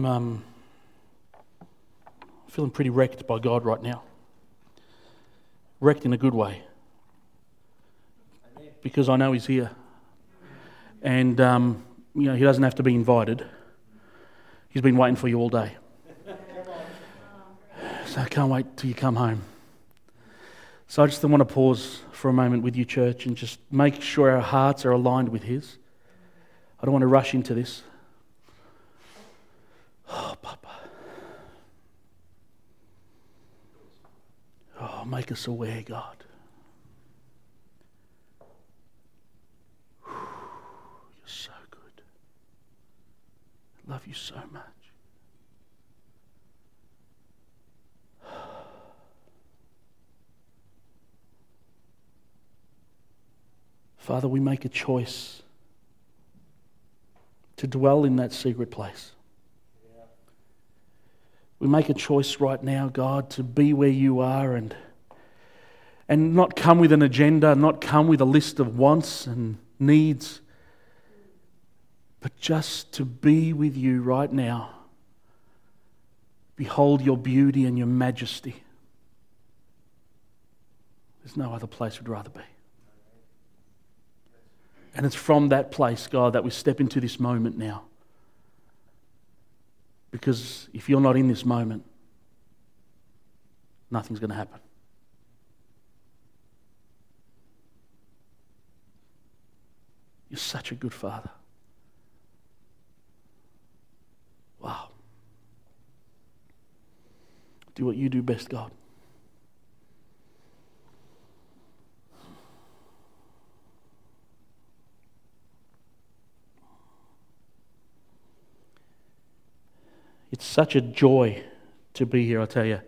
I'm um, feeling pretty wrecked by God right now. Wrecked in a good way. Because I know He's here. And, um, you know, He doesn't have to be invited. He's been waiting for you all day. So I can't wait till you come home. So I just want to pause for a moment with you, church, and just make sure our hearts are aligned with His. I don't want to rush into this. Oh, Papa. Make us away, God. You're so good. I love you so much. Father, we make a choice to dwell in that secret place. We make a choice right now, God, to be where you are and, and not come with an agenda, not come with a list of wants and needs, but just to be with you right now. Behold your beauty and your majesty. There's no other place we'd rather be. And it's from that place, God, that we step into this moment now. Because if you're not in this moment, nothing's going to happen. You're such a good father. Wow. Do what you do best, God. It's such a joy to be here, I tell you,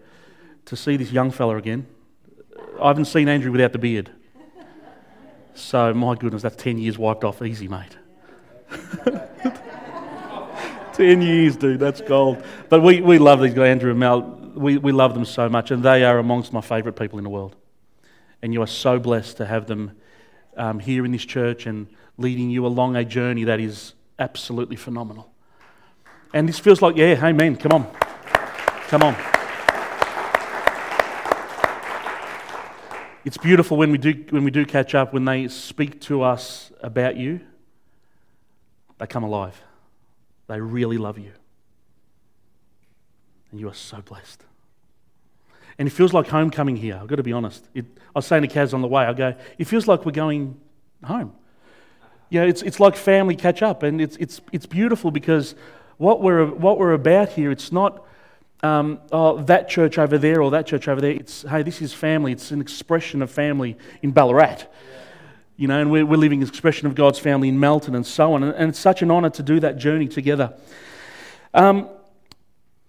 to see this young fella again. I haven't seen Andrew without the beard. So, my goodness, that's 10 years wiped off easy, mate. 10 years, dude, that's gold. But we, we love these guys, Andrew and Mel. We, we love them so much, and they are amongst my favourite people in the world. And you are so blessed to have them um, here in this church and leading you along a journey that is absolutely phenomenal. And this feels like, yeah, amen. Come on. Come on. It's beautiful when we do, when we do catch up, when they speak to us about you, they come alive. They really love you. And you are so blessed. And it feels like homecoming here, I've got to be honest. It, I was saying to Kaz on the way, I go, it feels like we're going home. Know, it's, it's like family catch up, and it's, it's, it's beautiful because what we're, what we're about here, it's not um, oh, that church over there or that church over there. It's, hey, this is family. It's an expression of family in Ballarat. You know, and we're, we're living an expression of God's family in Melton and so on. And, and it's such an honour to do that journey together. Um,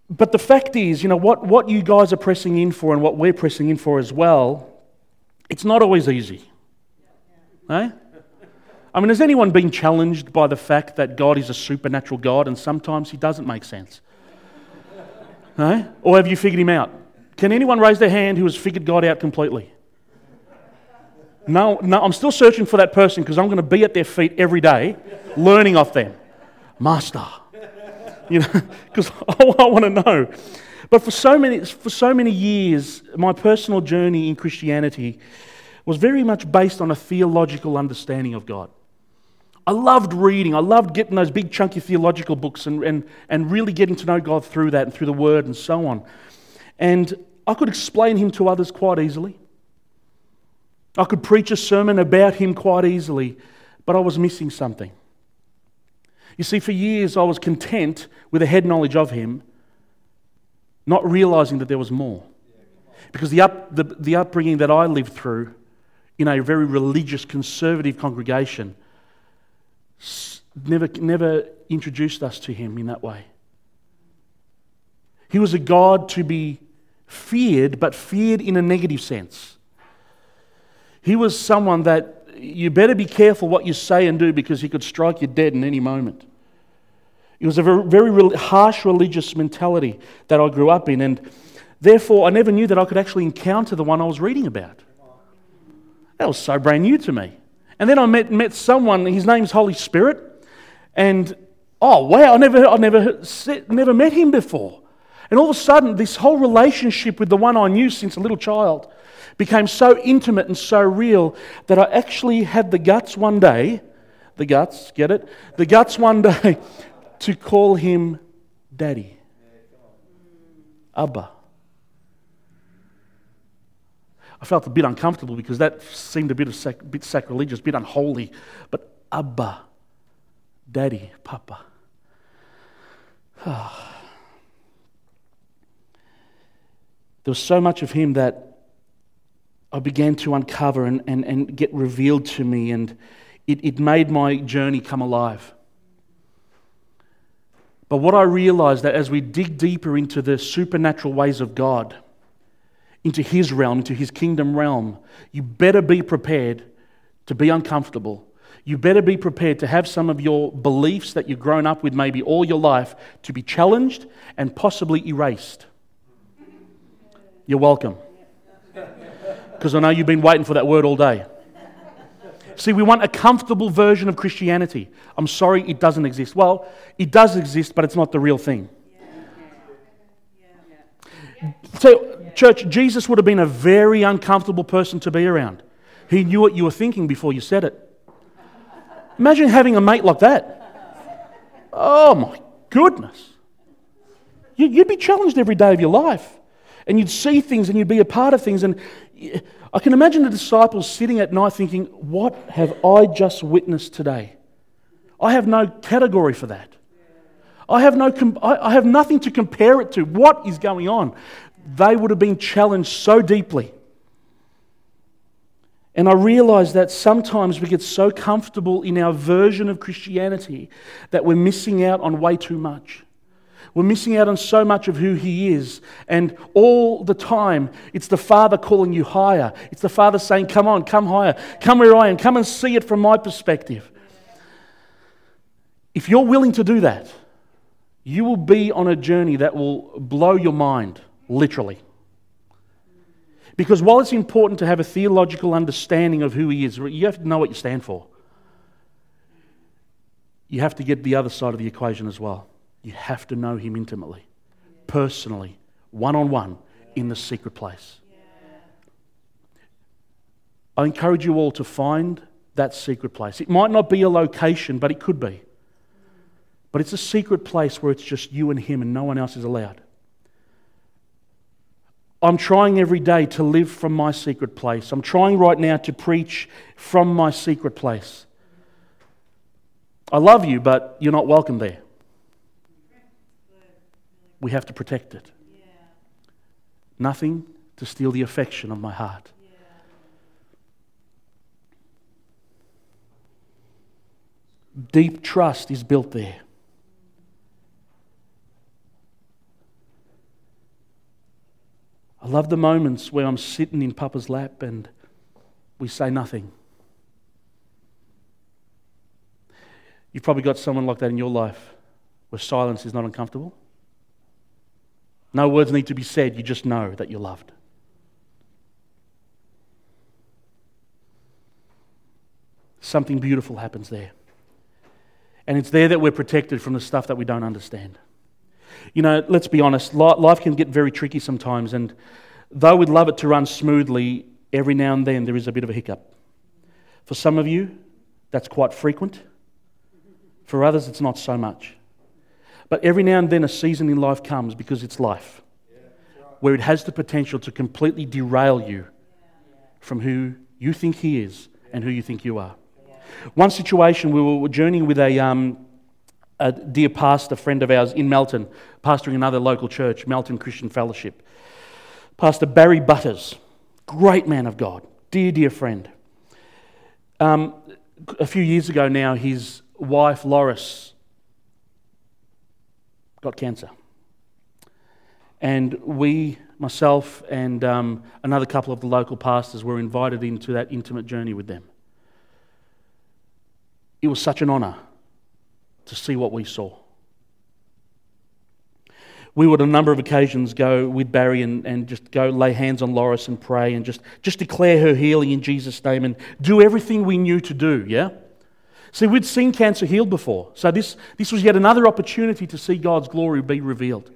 but the fact is, you know, what, what you guys are pressing in for and what we're pressing in for as well, it's not always easy. Eh? I mean, has anyone been challenged by the fact that God is a supernatural God and sometimes he doesn't make sense? Eh? Or have you figured him out? Can anyone raise their hand who has figured God out completely? No, no, I'm still searching for that person because I'm going to be at their feet every day, learning off them. Master. You know, because I, I want to know. But for so, many, for so many years, my personal journey in Christianity was very much based on a theological understanding of God. I loved reading. I loved getting those big, chunky theological books and, and, and really getting to know God through that and through the Word and so on. And I could explain Him to others quite easily. I could preach a sermon about Him quite easily, but I was missing something. You see, for years I was content with a head knowledge of Him, not realizing that there was more. Because the, up, the, the upbringing that I lived through in a very religious, conservative congregation never, never introduced us to him in that way. He was a God to be feared, but feared in a negative sense. He was someone that you better be careful what you say and do because he could strike you dead in any moment. It was a very, very harsh religious mentality that I grew up in, and therefore I never knew that I could actually encounter the one I was reading about. That was so brand new to me. And then I met, met someone, his name's Holy Spirit, and oh, wow, I never, I never, never met him before. And all of a sudden, this whole relationship with the one I knew since a little child became so intimate and so real that I actually had the guts one day, the guts, get it? The guts one day to call him Daddy. Abba. I felt a bit uncomfortable because that seemed a bit, of sac- bit sacrilegious, a bit unholy. But Abba, Daddy, Papa. there was so much of him that I began to uncover and, and, and get revealed to me, and it, it made my journey come alive. But what I realized that as we dig deeper into the supernatural ways of God, into His realm, into His kingdom realm, you better be prepared to be uncomfortable. You better be prepared to have some of your beliefs that you've grown up with maybe all your life to be challenged and possibly erased. You're welcome. Because I know you've been waiting for that word all day. See, we want a comfortable version of Christianity. I'm sorry, it doesn't exist. Well, it does exist, but it's not the real thing. So, church, Jesus would have been a very uncomfortable person to be around. He knew what you were thinking before you said it. Imagine having a mate like that. Oh my goodness. You'd be challenged every day of your life. And you'd see things and you'd be a part of things. And I can imagine the disciples sitting at night thinking, What have I just witnessed today? I have no category for that. I have, no, I have nothing to compare it to. What is going on? They would have been challenged so deeply. And I realize that sometimes we get so comfortable in our version of Christianity that we're missing out on way too much. We're missing out on so much of who He is. And all the time, it's the Father calling you higher. It's the Father saying, Come on, come higher. Come where I am. Come and see it from my perspective. If you're willing to do that, you will be on a journey that will blow your mind, literally. Because while it's important to have a theological understanding of who He is, you have to know what you stand for. You have to get the other side of the equation as well. You have to know Him intimately, personally, one on one, in the secret place. I encourage you all to find that secret place. It might not be a location, but it could be. But it's a secret place where it's just you and Him and no one else is allowed. I'm trying every day to live from my secret place. I'm trying right now to preach from my secret place. I love you, but you're not welcome there we have to protect it. Nothing to steal the affection of my heart. Deep trust is built there. I love the moments where I'm sitting in Papa's lap and we say nothing. You've probably got someone like that in your life where silence is not uncomfortable. No words need to be said, you just know that you're loved. Something beautiful happens there. And it's there that we're protected from the stuff that we don't understand. You know, let's be honest, life can get very tricky sometimes, and though we'd love it to run smoothly, every now and then there is a bit of a hiccup. For some of you, that's quite frequent. For others, it's not so much. But every now and then a season in life comes because it's life, where it has the potential to completely derail you from who you think He is and who you think you are. One situation, we were journeying with a, um, a dear pastor, friend of ours in Melton, pastoring another local church, Melton Christian Fellowship. Pastor Barry Butters, great man of God, dear, dear friend. Um, a few years ago now, his wife, Loris, got cancer. And we, myself, and um, another couple of the local pastors were invited into that intimate journey with them. It was such an honour to see what we saw. We would, on a number of occasions, go with Barry and, and just go lay hands on Loris and pray and just, just declare her healing in Jesus' name and do everything we knew to do, yeah? See, we'd seen cancer healed before. So this, this was yet another opportunity to see God's glory be revealed.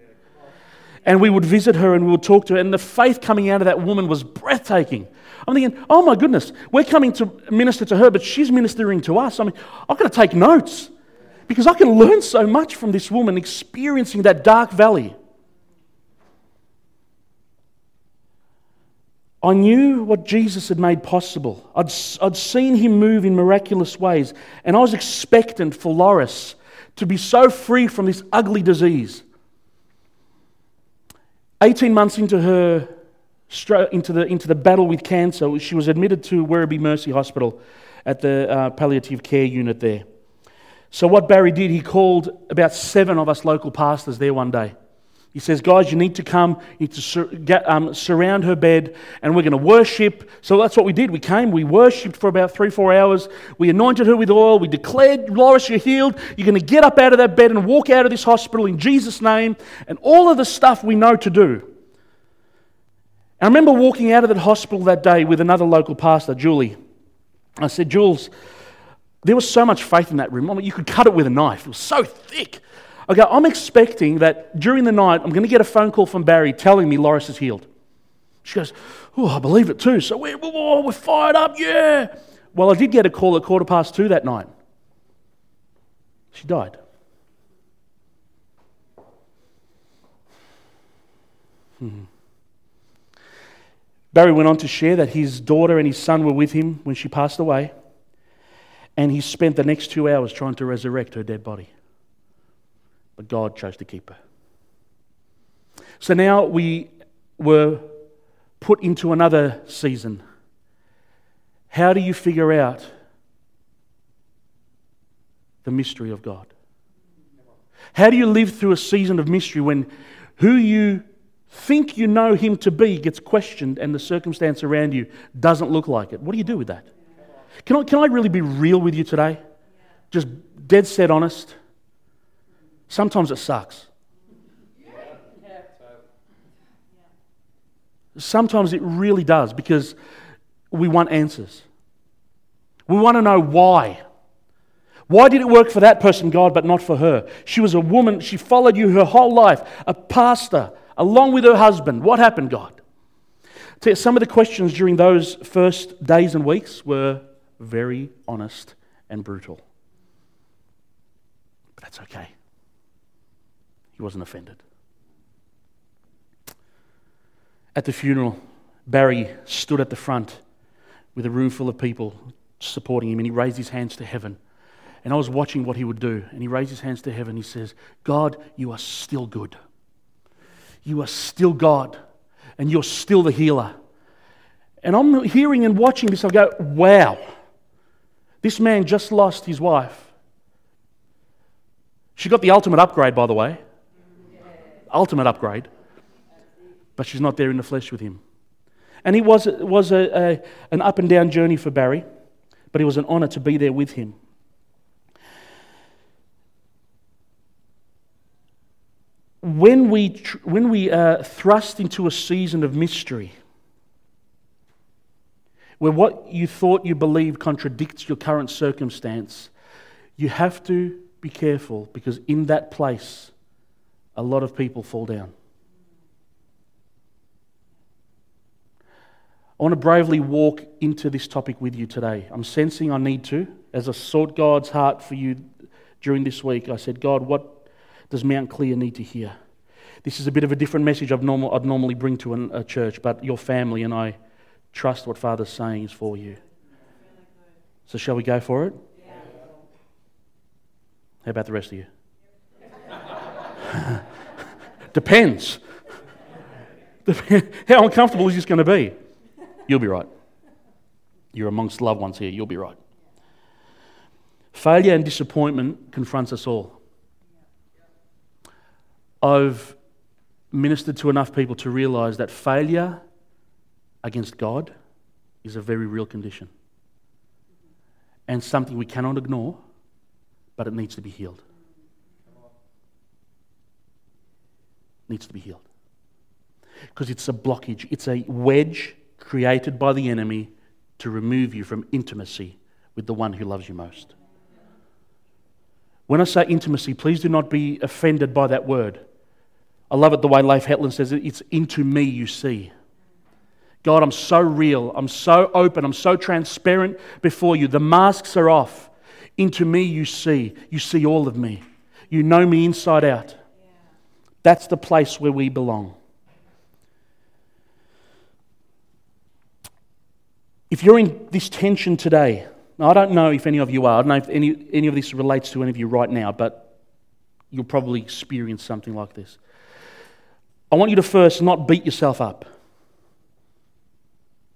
And we would visit her and we would talk to her. And the faith coming out of that woman was breathtaking. I'm thinking, oh my goodness, we're coming to minister to her, but she's ministering to us. I mean, I've got to take notes because I can learn so much from this woman experiencing that dark valley. I knew what Jesus had made possible. I'd, I'd seen him move in miraculous ways, and I was expectant for Loris to be so free from this ugly disease. 18 months into her into the, into the battle with cancer, she was admitted to Werribee Mercy Hospital at the uh, palliative care unit there. So, what Barry did, he called about seven of us local pastors there one day. He says, Guys, you need to come, you need to sur- get, um, surround her bed, and we're going to worship. So that's what we did. We came, we worshipped for about three, four hours. We anointed her with oil. We declared, Loris, you're healed. You're going to get up out of that bed and walk out of this hospital in Jesus' name, and all of the stuff we know to do. I remember walking out of that hospital that day with another local pastor, Julie. I said, Jules, there was so much faith in that room. I mean, you could cut it with a knife. It was so thick. Go, I'm expecting that during the night, I'm going to get a phone call from Barry telling me Loris is healed. She goes, Oh, I believe it too. So we're, we're fired up, yeah. Well, I did get a call at quarter past two that night. She died. Hmm. Barry went on to share that his daughter and his son were with him when she passed away, and he spent the next two hours trying to resurrect her dead body. But God chose to keep her. So now we were put into another season. How do you figure out the mystery of God? How do you live through a season of mystery when who you think you know him to be gets questioned and the circumstance around you doesn't look like it? What do you do with that? Can I, can I really be real with you today? Just dead set honest. Sometimes it sucks. Sometimes it really does because we want answers. We want to know why. Why did it work for that person, God, but not for her? She was a woman, she followed you her whole life, a pastor, along with her husband. What happened, God? Some of the questions during those first days and weeks were very honest and brutal. But that's okay. He wasn't offended. At the funeral, Barry stood at the front with a room full of people supporting him, and he raised his hands to heaven. And I was watching what he would do, and he raised his hands to heaven. He says, God, you are still good. You are still God, and you're still the healer. And I'm hearing and watching this, I go, wow, this man just lost his wife. She got the ultimate upgrade, by the way ultimate upgrade, but she's not there in the flesh with him. And it was, it was a, a, an up and down journey for Barry, but it was an honor to be there with him. When we, tr- when we uh, thrust into a season of mystery, where what you thought you believed contradicts your current circumstance, you have to be careful because in that place, a lot of people fall down. I want to bravely walk into this topic with you today. I'm sensing I need to. As I sought God's heart for you during this week, I said, God, what does Mount Clear need to hear? This is a bit of a different message I'd, normal, I'd normally bring to an, a church, but your family and I trust what Father's saying is for you. So, shall we go for it? How about the rest of you? Depends. How uncomfortable is this going to be? You'll be right. You're amongst loved ones here. You'll be right. Failure and disappointment confronts us all. I've ministered to enough people to realize that failure against God is a very real condition and something we cannot ignore, but it needs to be healed. needs to be healed. Because it's a blockage, it's a wedge created by the enemy to remove you from intimacy with the one who loves you most. When I say intimacy, please do not be offended by that word. I love it the way Leif Hetland says it it's into me you see. God, I'm so real. I'm so open. I'm so transparent before you. The masks are off. Into me you see. You see all of me. You know me inside out. That's the place where we belong. If you're in this tension today, I don't know if any of you are, I don't know if any, any of this relates to any of you right now, but you'll probably experience something like this. I want you to first not beat yourself up.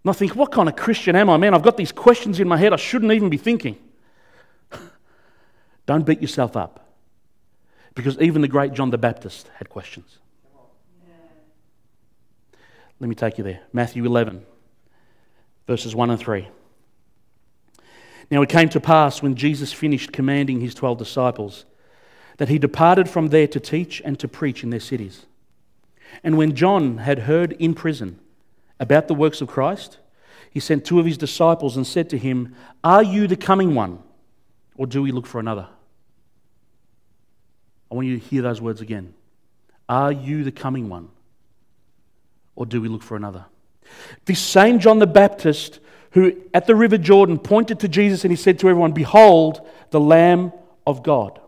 Not think, what kind of Christian am I? Man, I've got these questions in my head I shouldn't even be thinking. Don't beat yourself up. Because even the great John the Baptist had questions. Let me take you there. Matthew 11, verses 1 and 3. Now it came to pass when Jesus finished commanding his twelve disciples that he departed from there to teach and to preach in their cities. And when John had heard in prison about the works of Christ, he sent two of his disciples and said to him, Are you the coming one, or do we look for another? I want you to hear those words again. Are you the coming one, or do we look for another? This same John the Baptist, who at the river Jordan pointed to Jesus and he said to everyone, Behold, the Lamb of God.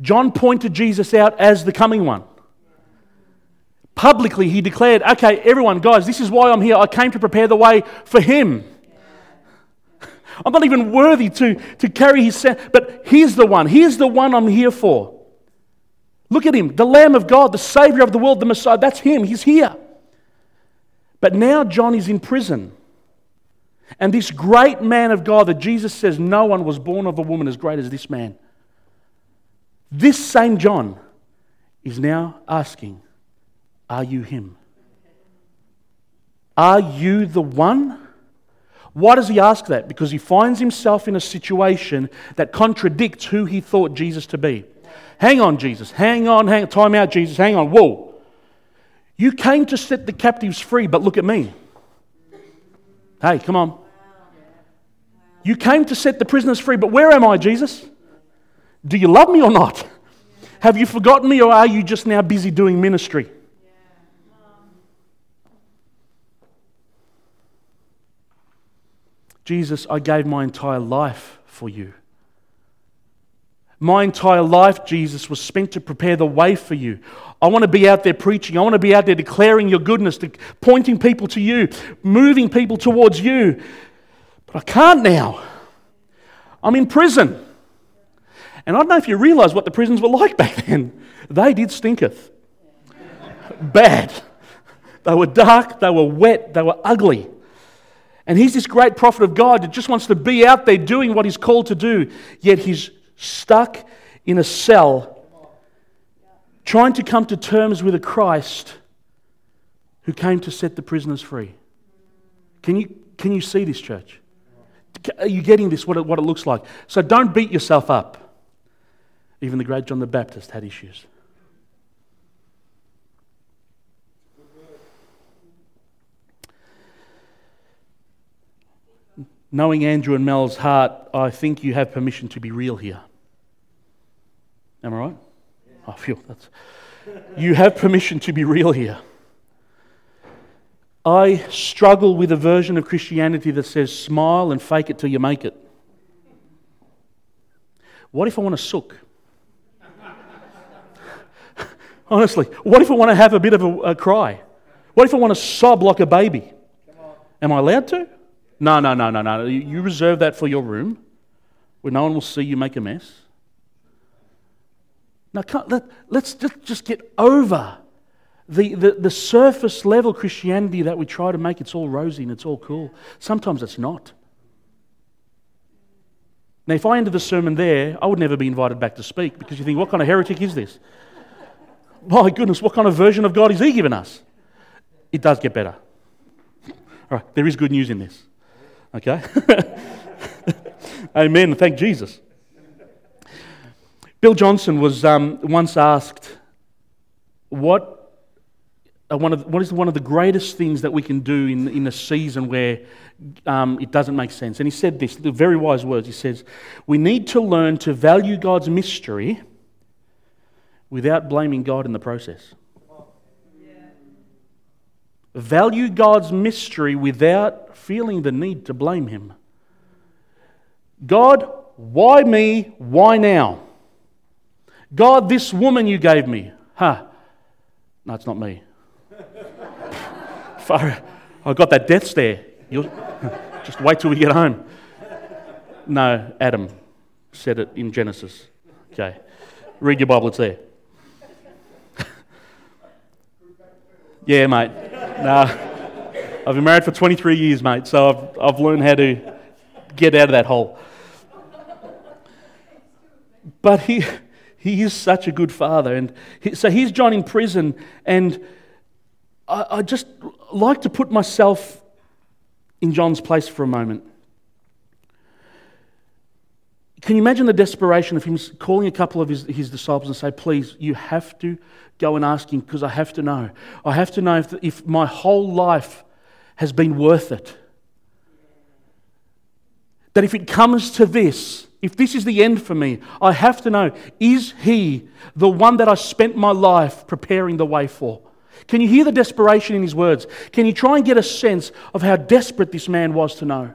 John pointed Jesus out as the coming one. Publicly, he declared, Okay, everyone, guys, this is why I'm here. I came to prepare the way for him. I'm not even worthy to, to carry his sin, but he's the one. He's the one I'm here for. Look at him, the Lamb of God, the Savior of the world, the Messiah. That's him. He's here. But now John is in prison. And this great man of God that Jesus says no one was born of a woman as great as this man this same John is now asking, Are you him? Are you the one? Why does he ask that? Because he finds himself in a situation that contradicts who he thought Jesus to be. Hang on, Jesus. Hang on, hang. Time out, Jesus. Hang on. Whoa. You came to set the captives free, but look at me. Hey, come on. You came to set the prisoners free, but where am I, Jesus? Do you love me or not? Have you forgotten me or are you just now busy doing ministry? Jesus, I gave my entire life for you. My entire life, Jesus, was spent to prepare the way for you. I want to be out there preaching. I want to be out there declaring your goodness, pointing people to you, moving people towards you. But I can't now. I'm in prison. And I don't know if you realize what the prisons were like back then. They did stinketh. Bad. They were dark, they were wet, they were ugly. And he's this great prophet of God that just wants to be out there doing what he's called to do, yet he's stuck in a cell trying to come to terms with a Christ who came to set the prisoners free. Can you, can you see this, church? Are you getting this, what it, what it looks like? So don't beat yourself up. Even the great John the Baptist had issues. Knowing Andrew and Mel's heart, I think you have permission to be real here. Am I right? I feel oh, that's. You have permission to be real here. I struggle with a version of Christianity that says smile and fake it till you make it. What if I want to sook? Honestly, what if I want to have a bit of a, a cry? What if I want to sob like a baby? Am I allowed to? No, no, no, no, no. You reserve that for your room where no one will see you make a mess. Now, let, us just, just get over the, the, the surface level Christianity that we try to make it's all rosy and it's all cool. Sometimes it's not. Now, if I ended the sermon there, I would never be invited back to speak because you think, what kind of heretic is this? my goodness, what kind of version of God is He giving us? It does get better. All right, there is good news in this. Okay? Amen. Thank Jesus. Bill Johnson was um, once asked, What uh, one of, what is one of the greatest things that we can do in, in a season where um, it doesn't make sense? And he said this, the very wise words. He says, We need to learn to value God's mystery without blaming God in the process. Value God's mystery without feeling the need to blame Him. God, why me? Why now? God, this woman you gave me. Huh. No, it's not me. I got that death stare. You'll, just wait till we get home. No, Adam said it in Genesis. Okay. Read your Bible, it's there. yeah, mate. Nah. I've been married for 23 years, mate, so I've, I've learned how to get out of that hole. But he, he is such a good father. And he, so he's John in prison, and I, I just like to put myself in John's place for a moment. Can you imagine the desperation of him calling a couple of his, his disciples and say, Please, you have to go and ask him because I have to know. I have to know if, if my whole life has been worth it. That if it comes to this, if this is the end for me, I have to know is he the one that I spent my life preparing the way for? Can you hear the desperation in his words? Can you try and get a sense of how desperate this man was to know?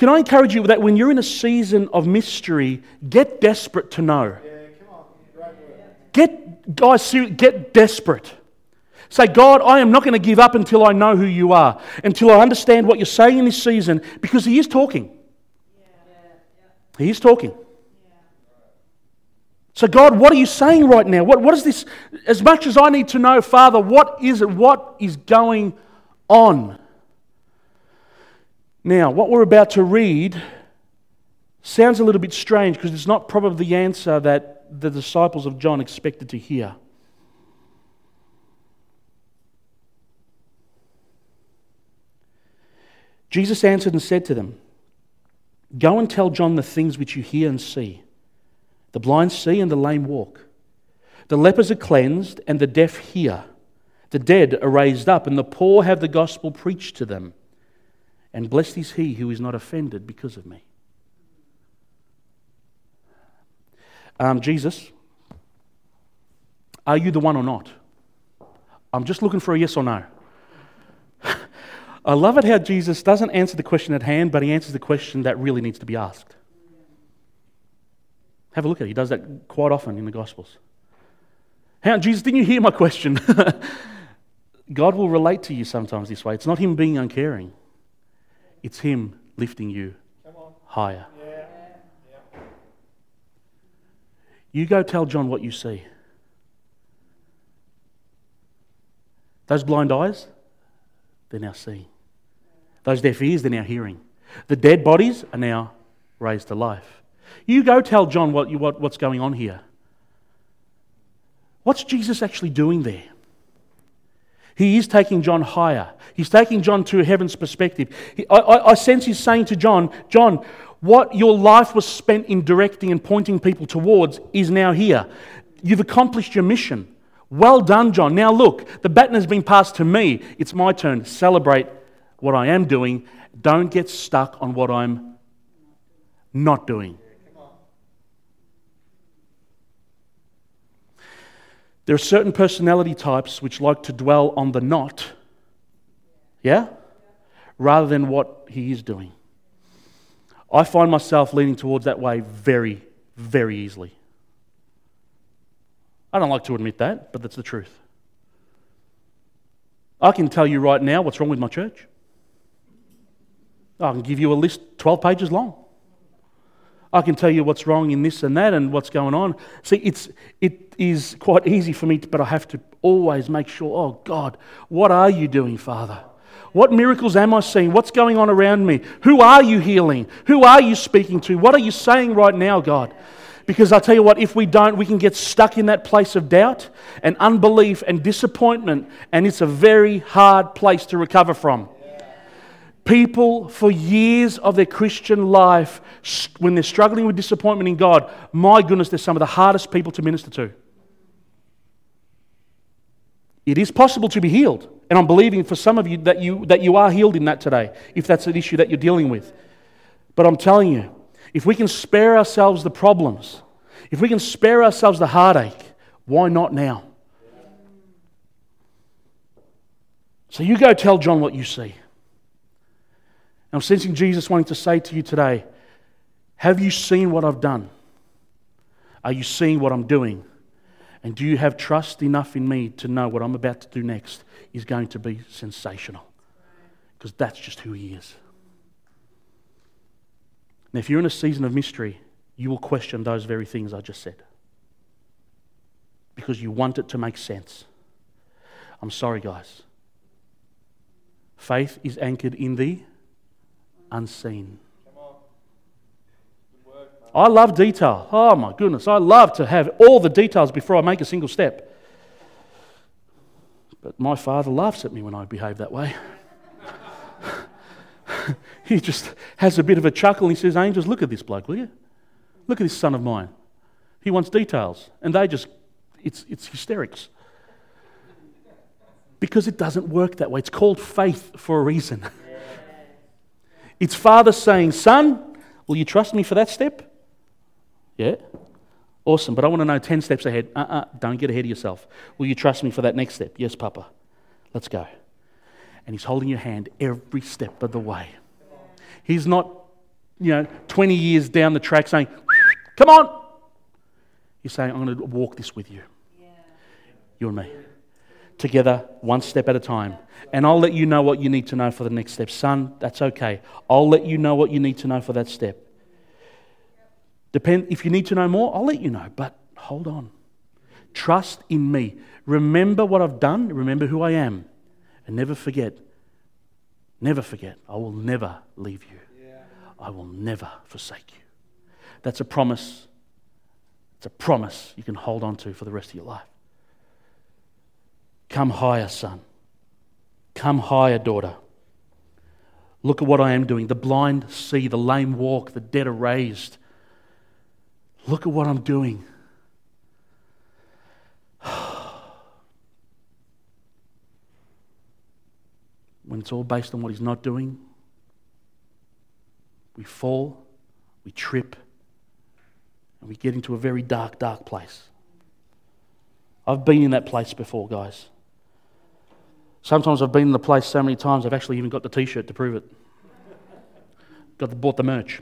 Can I encourage you that when you're in a season of mystery, get desperate to know? Get, guys, get desperate. Say, God, I am not going to give up until I know who you are, until I understand what you're saying in this season, because He is talking. He is talking. So, God, what are you saying right now? What, what is this? As much as I need to know, Father, what is it? What is going on? Now, what we're about to read sounds a little bit strange because it's not probably the answer that the disciples of John expected to hear. Jesus answered and said to them, Go and tell John the things which you hear and see. The blind see and the lame walk. The lepers are cleansed and the deaf hear. The dead are raised up and the poor have the gospel preached to them and blessed is he who is not offended because of me. Um, Jesus, are you the one or not? I'm just looking for a yes or no. I love it how Jesus doesn't answer the question at hand, but he answers the question that really needs to be asked. Have a look at it. He does that quite often in the Gospels. How, Jesus, didn't you hear my question? God will relate to you sometimes this way. It's not Him being uncaring, it's Him lifting you higher. Yeah. Yeah. You go tell John what you see. Those blind eyes, they're now seeing. Those deaf ears, they're now hearing. The dead bodies are now raised to life. You go tell John what what, what's going on here. What's Jesus actually doing there? He is taking John higher. He's taking John to heaven's perspective. He, I, I, I sense he's saying to John, John, what your life was spent in directing and pointing people towards is now here. You've accomplished your mission. Well done, John. Now look, the baton has been passed to me. It's my turn. Celebrate what I am doing. Don't get stuck on what I'm not doing. There are certain personality types which like to dwell on the not, yeah, rather than what he is doing. I find myself leaning towards that way very, very easily. I don't like to admit that, but that's the truth. I can tell you right now what's wrong with my church. I can give you a list 12 pages long. I can tell you what's wrong in this and that and what's going on. See, it's, it is quite easy for me, to, but I have to always make sure, oh God, what are you doing, Father? What miracles am I seeing? What's going on around me? Who are you healing? Who are you speaking to? What are you saying right now, God? Because I'll tell you what, if we don't, we can get stuck in that place of doubt and unbelief and disappointment, and it's a very hard place to recover from. People, for years of their Christian life, when they're struggling with disappointment in God, my goodness, they're some of the hardest people to minister to. It is possible to be healed. And I'm believing for some of you that you, that you are healed in that today, if that's an issue that you're dealing with. But I'm telling you, if we can spare ourselves the problems, if we can spare ourselves the heartache, why not now? So you go tell John what you see. I'm sensing Jesus wanting to say to you today Have you seen what I've done? Are you seeing what I'm doing? And do you have trust enough in me to know what I'm about to do next is going to be sensational? Because that's just who He is. Now, if you're in a season of mystery, you will question those very things I just said because you want it to make sense. I'm sorry, guys. Faith is anchored in the unseen. I love detail. Oh my goodness, I love to have all the details before I make a single step. But my father laughs at me when I behave that way. he just has a bit of a chuckle and he says, Angels, look at this bloke, will you? Look at this son of mine. He wants details. And they just, it's, it's hysterics. Because it doesn't work that way. It's called faith for a reason. It's father saying, Son, will you trust me for that step? Yeah? Awesome, but I want to know 10 steps ahead. Uh uh-uh, uh, do not get ahead of yourself. Will you trust me for that next step? Yes, Papa. Let's go. And he's holding your hand every step of the way. He's not, you know, 20 years down the track saying, Come on. He's saying, I'm going to walk this with you. Yeah. You and me. Together, one step at a time. And I'll let you know what you need to know for the next step. Son, that's okay. I'll let you know what you need to know for that step. Depend, if you need to know more, I'll let you know. But hold on. Trust in me. Remember what I've done. Remember who I am. And never forget. Never forget. I will never leave you. I will never forsake you. That's a promise. It's a promise you can hold on to for the rest of your life. Come higher, son. Come higher, daughter. Look at what I am doing. The blind see, the lame walk, the dead are raised. Look at what I'm doing. when it's all based on what he's not doing, we fall, we trip, and we get into a very dark, dark place. I've been in that place before, guys. Sometimes I've been in the place so many times I've actually even got the t shirt to prove it. Got the, bought the merch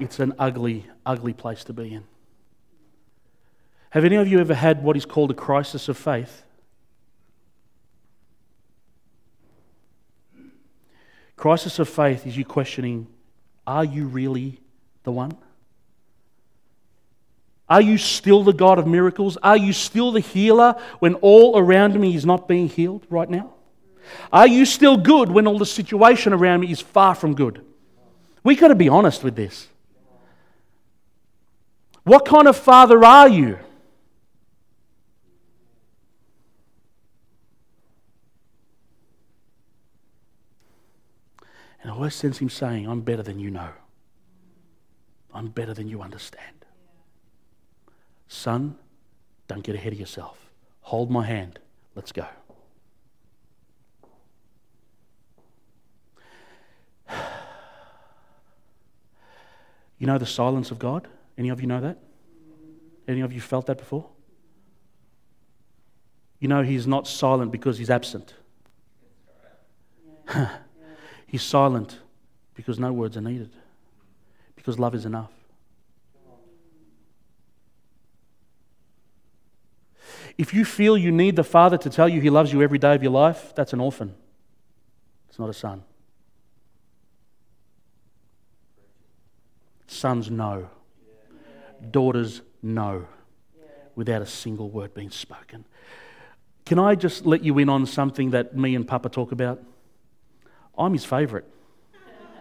it's an ugly, ugly place to be in. Have any of you ever had what is called a crisis of faith? Crisis of faith is you questioning, are you really the one? Are you still the God of miracles? Are you still the healer when all around me is not being healed right now? Are you still good when all the situation around me is far from good? We've got to be honest with this. What kind of father are you? And I always sense him saying, I'm better than you know. I'm better than you understand. Son, don't get ahead of yourself. Hold my hand. Let's go. You know the silence of God? Any of you know that? Any of you felt that before? You know, he's not silent because he's absent. he's silent because no words are needed, because love is enough. If you feel you need the Father to tell you he loves you every day of your life, that's an orphan. It's not a son. Sons know daughters know without a single word being spoken. Can I just let you in on something that me and Papa talk about? I'm his favourite.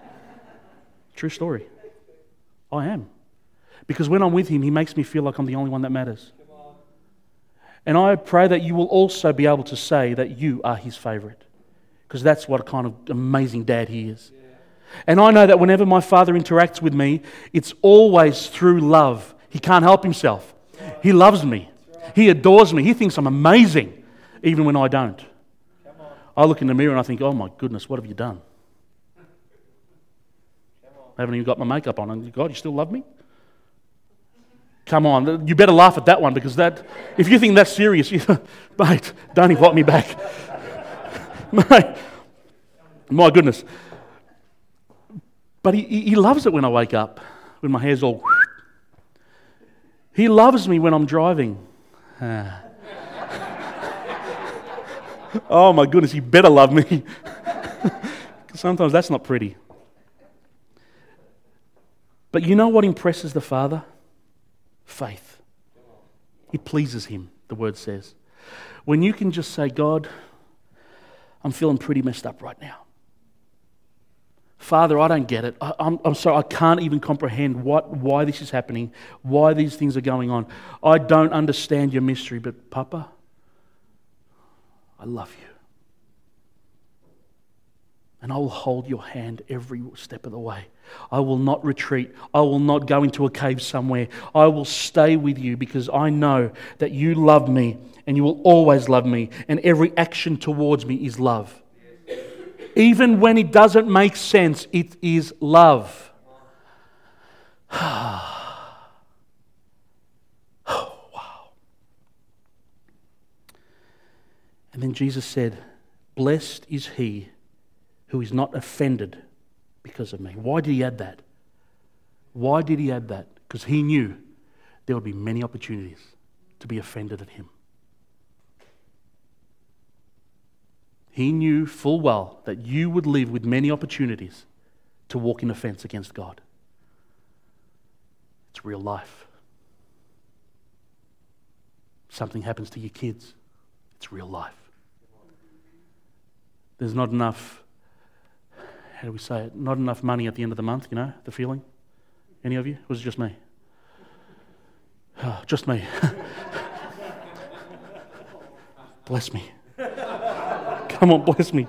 True story. I am. Because when I'm with him, he makes me feel like I'm the only one that matters. And I pray that you will also be able to say that you are his favourite. Because that's what a kind of amazing dad he is. And I know that whenever my father interacts with me, it's always through love. He can't help himself. He loves me. He adores me. He thinks I'm amazing. even when I don't. I look in the mirror and I think, oh my goodness, what have you done? I haven't even got my makeup on, God, you still love me? Come on, you better laugh at that one because that, if you think that's serious, you, mate, don't invite me back. mate, my goodness. But he, he loves it when I wake up, when my hair's all. He loves me when I'm driving. Ah. oh my goodness, he better love me. Sometimes that's not pretty. But you know what impresses the Father? Faith. It pleases Him, the word says. When you can just say, God, I'm feeling pretty messed up right now. Father, I don't get it. I, am I'm sorry, I can't even comprehend what, why this is happening, why these things are going on. I don't understand your mystery, but Papa, I love you. And I will hold your hand every step of the way. I will not retreat. I will not go into a cave somewhere. I will stay with you because I know that you love me and you will always love me, and every action towards me is love. Even when it doesn't make sense, it is love. oh, wow. And then Jesus said, Blessed is he who is not offended because of me. Why did he add that? Why did he add that? Because he knew there would be many opportunities to be offended at him. He knew full well that you would live with many opportunities to walk in offense against God. It's real life. Something happens to your kids, it's real life. There's not enough, how do we say it? Not enough money at the end of the month, you know, the feeling? Any of you? Or was it just me? Oh, just me. Bless me. Come on, bless me.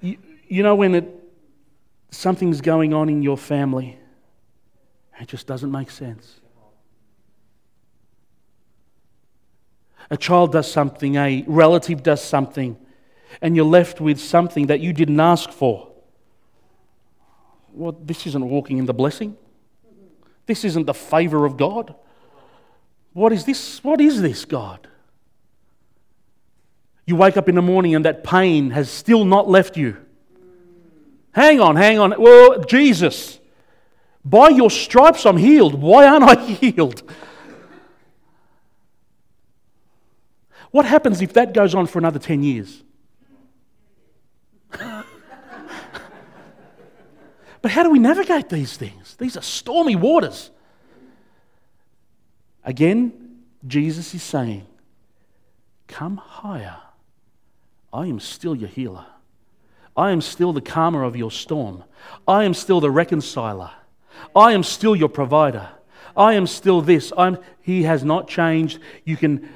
You, you know, when it, something's going on in your family, it just doesn't make sense. A child does something, a relative does something, and you're left with something that you didn't ask for. Well, this isn't walking in the blessing. This isn't the favor of God. What is this? What is this, God? You wake up in the morning and that pain has still not left you. Hang on, hang on. Well, Jesus, by your stripes I'm healed. Why aren't I healed? What happens if that goes on for another 10 years? How do we navigate these things? These are stormy waters. Again, Jesus is saying, Come higher. I am still your healer. I am still the calmer of your storm. I am still the reconciler. I am still your provider. I am still this. I'm, he has not changed. You can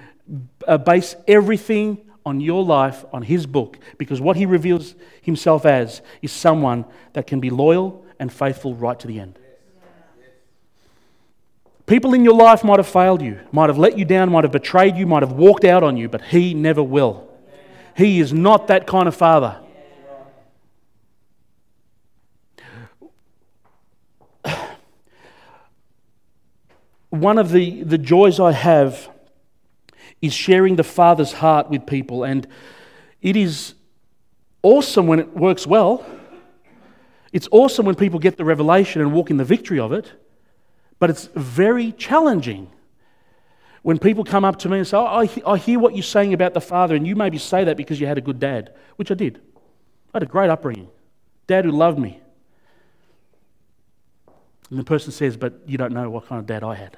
uh, base everything on your life on his book because what he reveals himself as is someone that can be loyal and faithful right to the end. People in your life might have failed you, might have let you down, might have betrayed you, might have walked out on you, but he never will. He is not that kind of father. One of the, the joys I have is sharing the Father's heart with people, and it is awesome when it works well. It's awesome when people get the revelation and walk in the victory of it, but it's very challenging when people come up to me and say, oh, I hear what you're saying about the father, and you maybe say that because you had a good dad, which I did. I had a great upbringing, dad who loved me. And the person says, But you don't know what kind of dad I had.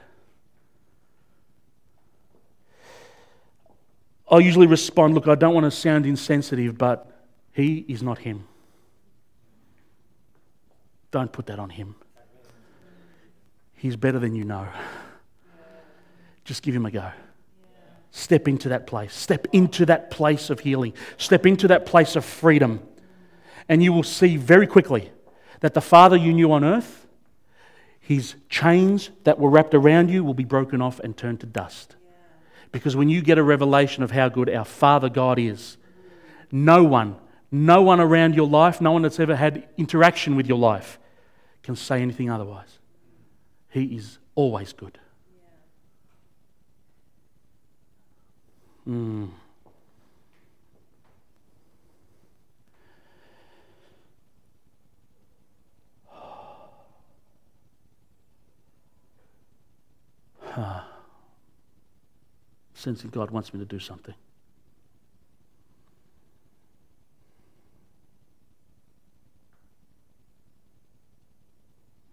I usually respond, Look, I don't want to sound insensitive, but he is not him. Don't put that on him. He's better than you know. Just give him a go. Step into that place. Step into that place of healing. Step into that place of freedom. And you will see very quickly that the Father you knew on earth, his chains that were wrapped around you will be broken off and turned to dust. Because when you get a revelation of how good our Father God is, no one, no one around your life, no one that's ever had interaction with your life can say anything otherwise. He is always good. Mm. Sensing God wants me to do something.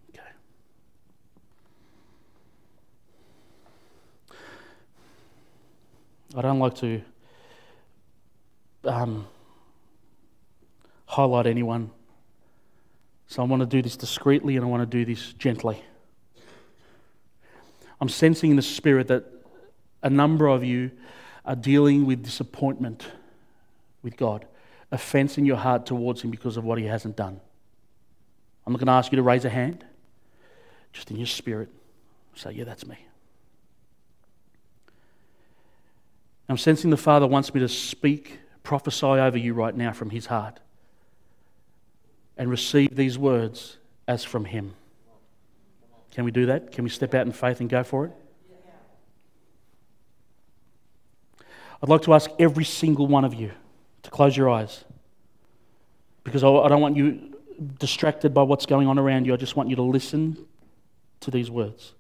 Okay. I don't like to um, highlight anyone. So I want to do this discreetly and I want to do this gently. I'm sensing in the spirit that a number of you are dealing with disappointment with God, offense in your heart towards Him because of what He hasn't done. I'm not going to ask you to raise a hand, just in your spirit, say, Yeah, that's me. I'm sensing the Father wants me to speak, prophesy over you right now from His heart, and receive these words as from Him. Can we do that? Can we step out in faith and go for it? I'd like to ask every single one of you to close your eyes because I don't want you distracted by what's going on around you. I just want you to listen to these words.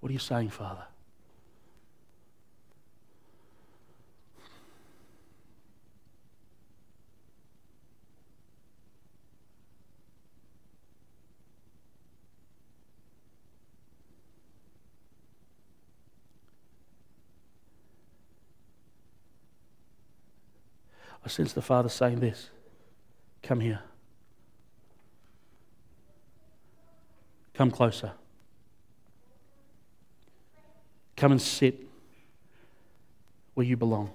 What are you saying, Father? I sense the Father saying this Come here. Come closer. Come and sit where you belong.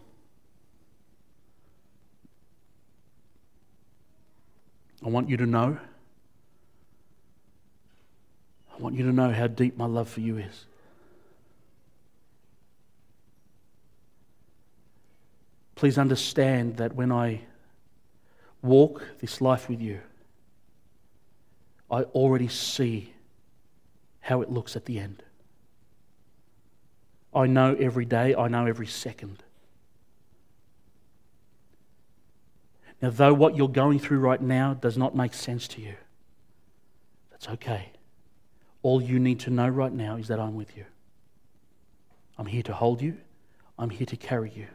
I want you to know. I want you to know how deep my love for you is. Please understand that when I walk this life with you, I already see how it looks at the end. I know every day, I know every second. Now, though what you're going through right now does not make sense to you, that's okay. All you need to know right now is that I'm with you. I'm here to hold you, I'm here to carry you.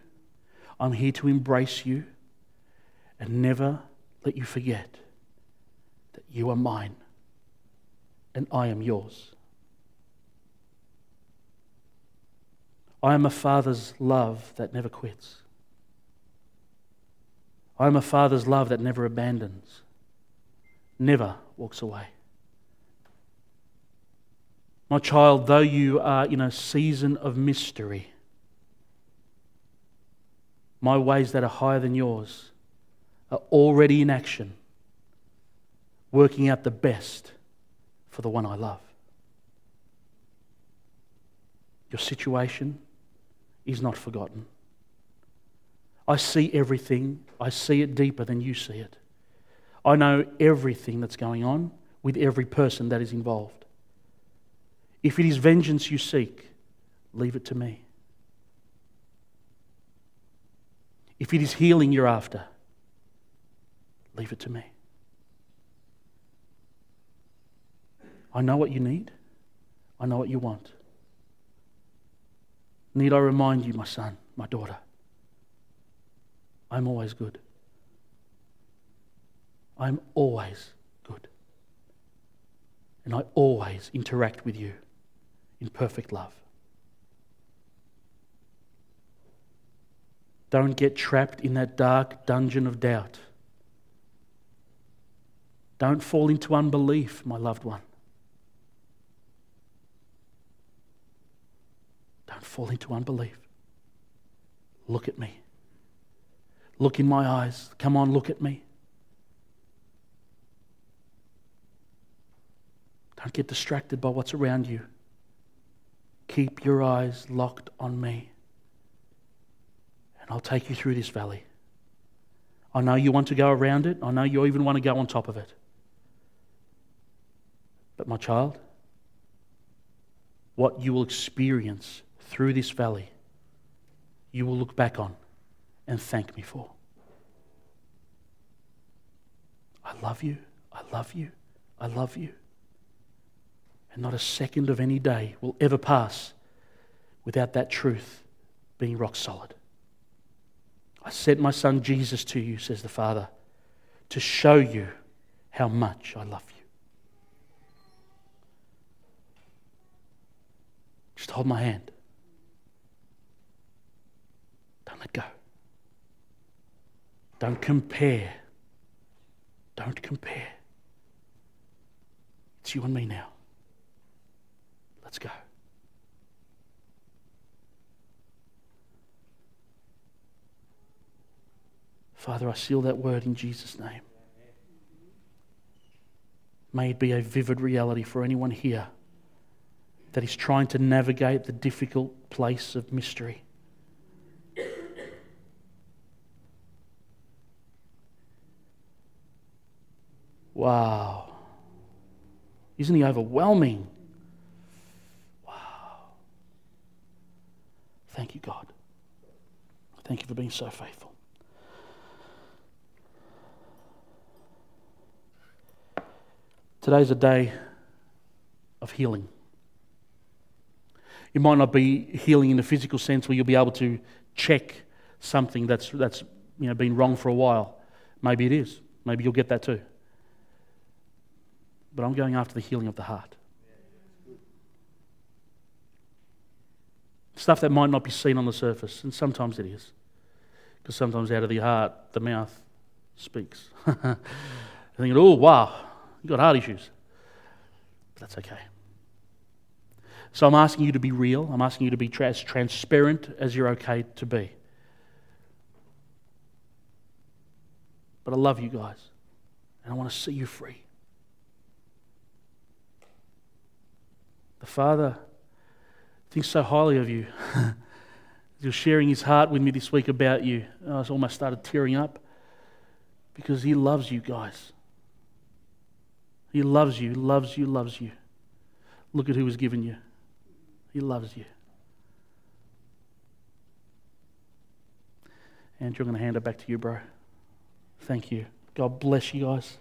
I'm here to embrace you and never let you forget that you are mine and I am yours. I am a father's love that never quits. I am a father's love that never abandons, never walks away. My child, though you are in a season of mystery, my ways that are higher than yours are already in action, working out the best for the one I love. Your situation is not forgotten. I see everything, I see it deeper than you see it. I know everything that's going on with every person that is involved. If it is vengeance you seek, leave it to me. If it is healing you're after, leave it to me. I know what you need. I know what you want. Need I remind you, my son, my daughter? I'm always good. I'm always good. And I always interact with you in perfect love. Don't get trapped in that dark dungeon of doubt. Don't fall into unbelief, my loved one. Don't fall into unbelief. Look at me. Look in my eyes. Come on, look at me. Don't get distracted by what's around you. Keep your eyes locked on me. And I'll take you through this valley. I know you want to go around it. I know you even want to go on top of it. But, my child, what you will experience through this valley, you will look back on and thank me for. I love you. I love you. I love you. And not a second of any day will ever pass without that truth being rock solid. I sent my son Jesus to you, says the Father, to show you how much I love you. Just hold my hand. Don't let go. Don't compare. Don't compare. It's you and me now. Let's go. Father, I seal that word in Jesus' name. May it be a vivid reality for anyone here that is trying to navigate the difficult place of mystery. Wow. Isn't he overwhelming? Wow. Thank you, God. Thank you for being so faithful. Today's a day of healing. It might not be healing in the physical sense where you'll be able to check something that's, that's you know, been wrong for a while. Maybe it is. Maybe you'll get that too. But I'm going after the healing of the heart. Stuff that might not be seen on the surface, and sometimes it is. Because sometimes out of the heart, the mouth speaks. thinking, oh, wow, you've got heart issues. But that's okay. So I'm asking you to be real. I'm asking you to be as transparent as you're okay to be. But I love you guys, and I want to see you free. The Father thinks so highly of you. He was sharing his heart with me this week about you. I almost started tearing up because he loves you guys. He loves you, loves you, loves you. Look at who has given you. He loves you. Andrew, I'm going to hand it back to you, bro. Thank you. God bless you guys.